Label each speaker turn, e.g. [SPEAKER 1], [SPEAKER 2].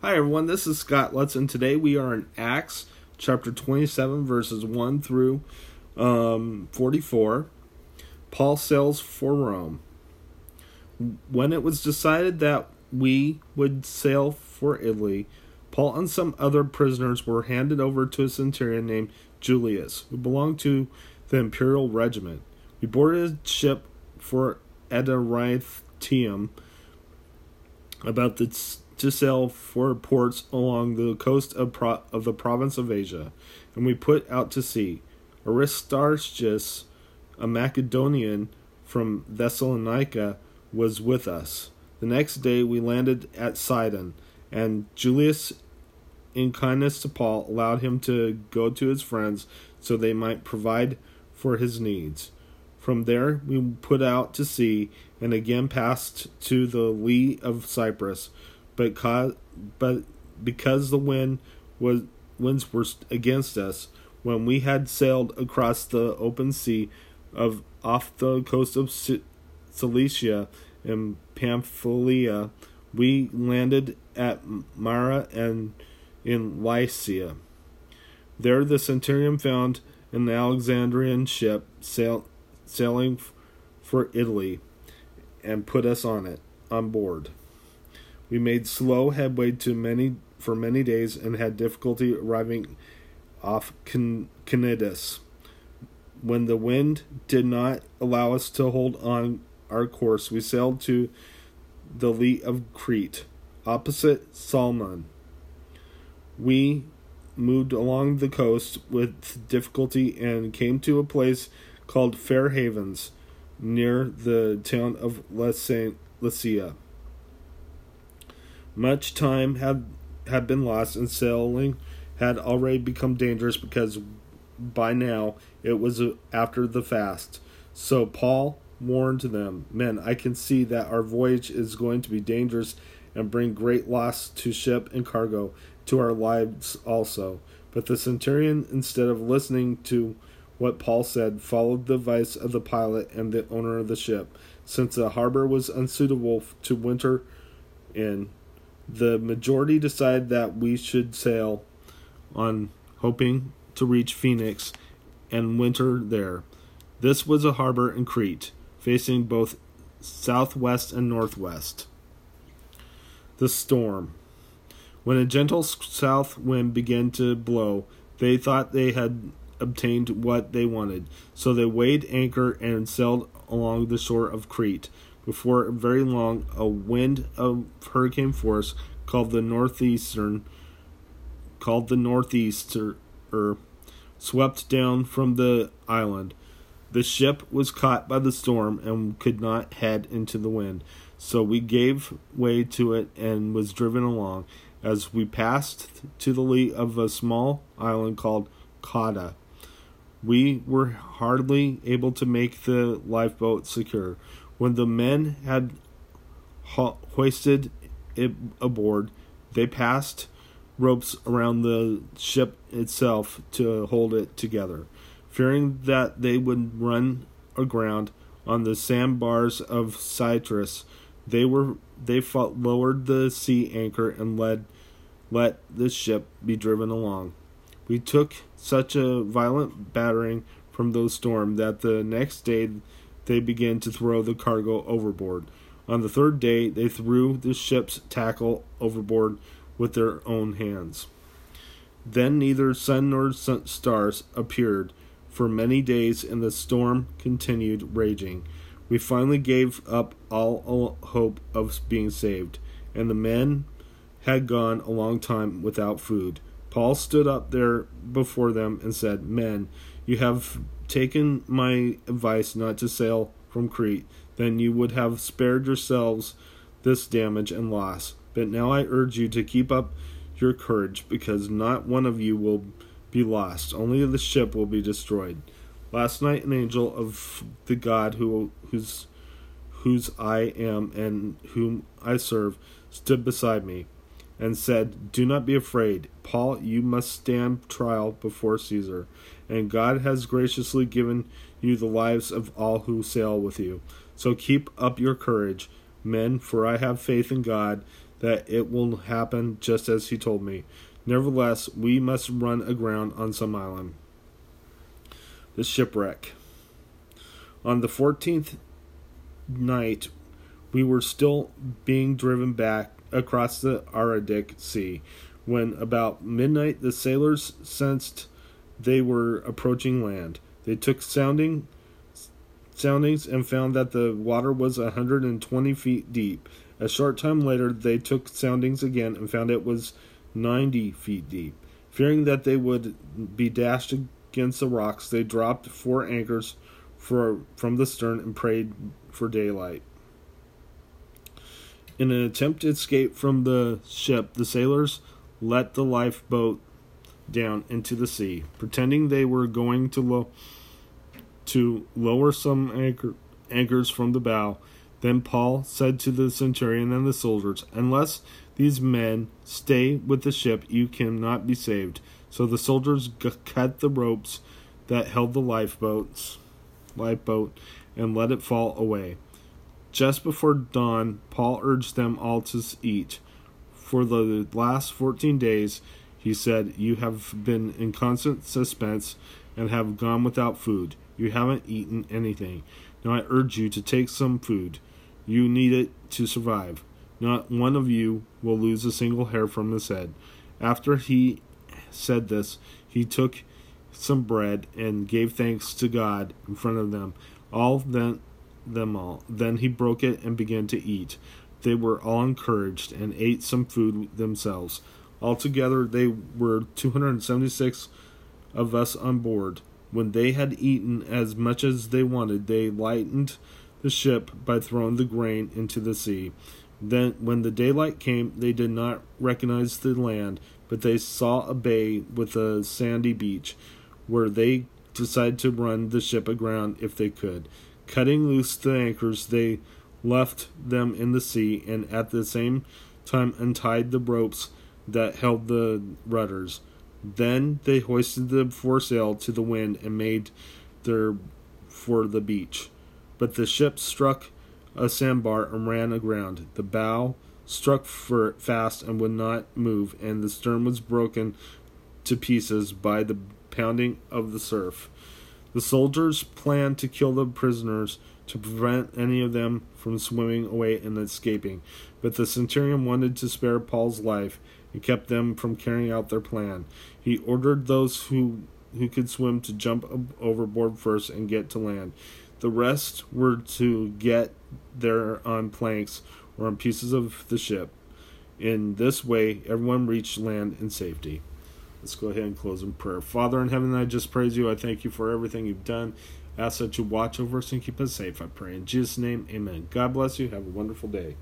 [SPEAKER 1] Hi, everyone. This is Scott Lutz, and today we are in Acts chapter 27, verses 1 through um, 44. Paul sails for Rome. When it was decided that we would sail for Italy, Paul and some other prisoners were handed over to a centurion named Julius, who belonged to the imperial regiment. We boarded a ship for Adramyttium about the to sail for ports along the coast of, Pro- of the province of Asia, and we put out to sea. Aristarchus, a Macedonian from Thessalonica, was with us. The next day we landed at Sidon, and Julius, in kindness to Paul, allowed him to go to his friends so they might provide for his needs. From there we put out to sea and again passed to the lee of Cyprus but but because the wind was winds were against us when we had sailed across the open sea of off the coast of Cilicia and Pamphylia we landed at Myra and in Lycia. There the centurion found an Alexandrian ship sail, sailing for Italy and put us on it on board we made slow headway to many for many days and had difficulty arriving off Cnidus. When the wind did not allow us to hold on our course, we sailed to the lee of Crete, opposite Salmon. We moved along the coast with difficulty and came to a place called Fair Havens, near the town of Lasea. Much time had had been lost, and sailing had already become dangerous because by now it was after the fast. So Paul warned them, Men, I can see that our voyage is going to be dangerous and bring great loss to ship and cargo, to our lives also. But the centurion, instead of listening to what Paul said, followed the advice of the pilot and the owner of the ship. Since the harbor was unsuitable to winter in, the majority decided that we should sail on, hoping to reach Phoenix and winter there. This was a harbor in Crete, facing both southwest and northwest. The storm. When a gentle south wind began to blow, they thought they had obtained what they wanted, so they weighed anchor and sailed along the shore of Crete. Before very long, a wind of hurricane force called the northeastern called the northeaster swept down from the island. The ship was caught by the storm and could not head into the wind, so we gave way to it and was driven along. As we passed to the lee of a small island called Cauda, we were hardly able to make the lifeboat secure. When the men had ho- hoisted it aboard, they passed ropes around the ship itself to hold it together. Fearing that they would run aground on the sandbars of Syrtis, they were they fought, lowered the sea anchor and led let the ship be driven along. We took such a violent battering from those storm that the next day they began to throw the cargo overboard. On the third day, they threw the ship's tackle overboard with their own hands. Then neither sun nor stars appeared for many days, and the storm continued raging. We finally gave up all hope of being saved, and the men had gone a long time without food. Paul stood up there before them and said, Men, you have taken my advice not to sail from Crete, then you would have spared yourselves this damage and loss. But now I urge you to keep up your courage, because not one of you will be lost, only the ship will be destroyed. Last night an angel of the God who whose whose I am and whom I serve stood beside me and said, Do not be afraid. Paul, you must stand trial before Caesar, and God has graciously given you the lives of all who sail with you. So keep up your courage, men, for I have faith in God that it will happen just as he told me. Nevertheless, we must run aground on some island. The shipwreck. On the 14th night, we were still being driven back across the Adriatic Sea when, about midnight, the sailors sensed they were approaching land. They took sounding soundings and found that the water was 120 feet deep. A short time later, they took soundings again and found it was 90 feet deep. Fearing that they would be dashed against the rocks, they dropped four anchors for, from the stern and prayed for daylight. In an attempt to escape from the ship, the sailors let the lifeboat down into the sea, pretending they were going to, lo- to lower some anchor- anchors from the bow. Then Paul said to the centurion and the soldiers, Unless these men stay with the ship, you cannot be saved. So the soldiers g- cut the ropes that held the lifeboats, lifeboat, and let it fall away. Just before dawn, Paul urged them all to eat. For the last fourteen days, he said, You have been in constant suspense and have gone without food. You haven't eaten anything. Now I urge you to take some food. You need it to survive. Not one of you will lose a single hair from his head. After he said this, he took some bread and gave thanks to God in front of them. All then them all. Then he broke it and began to eat. They were all encouraged and ate some food themselves. Altogether, they were 276 of us on board. When they had eaten as much as they wanted, they lightened the ship by throwing the grain into the sea. Then, when the daylight came, they did not recognize the land, but they saw a bay with a sandy beach, where they decided to run the ship aground if they could. Cutting loose the anchors, they left them in the sea, and at the same time untied the ropes that held the rudders. Then they hoisted the foresail to the wind and made their for the beach. But the ship struck a sandbar and ran aground. The bow struck for fast and would not move, and the stern was broken to pieces by the pounding of the surf. The soldiers planned to kill the prisoners to prevent any of them from swimming away and escaping, but the centurion wanted to spare Paul's life and kept them from carrying out their plan. He ordered those who who could swim to jump overboard first and get to land. The rest were to get there on planks or on pieces of the ship. In this way, everyone reached land in safety. Let's go ahead and close in prayer. Father in heaven, I just praise you. I thank you for everything you've done. I ask that you watch over us and keep us safe, I pray. In Jesus' name, amen. God bless you. Have a wonderful day.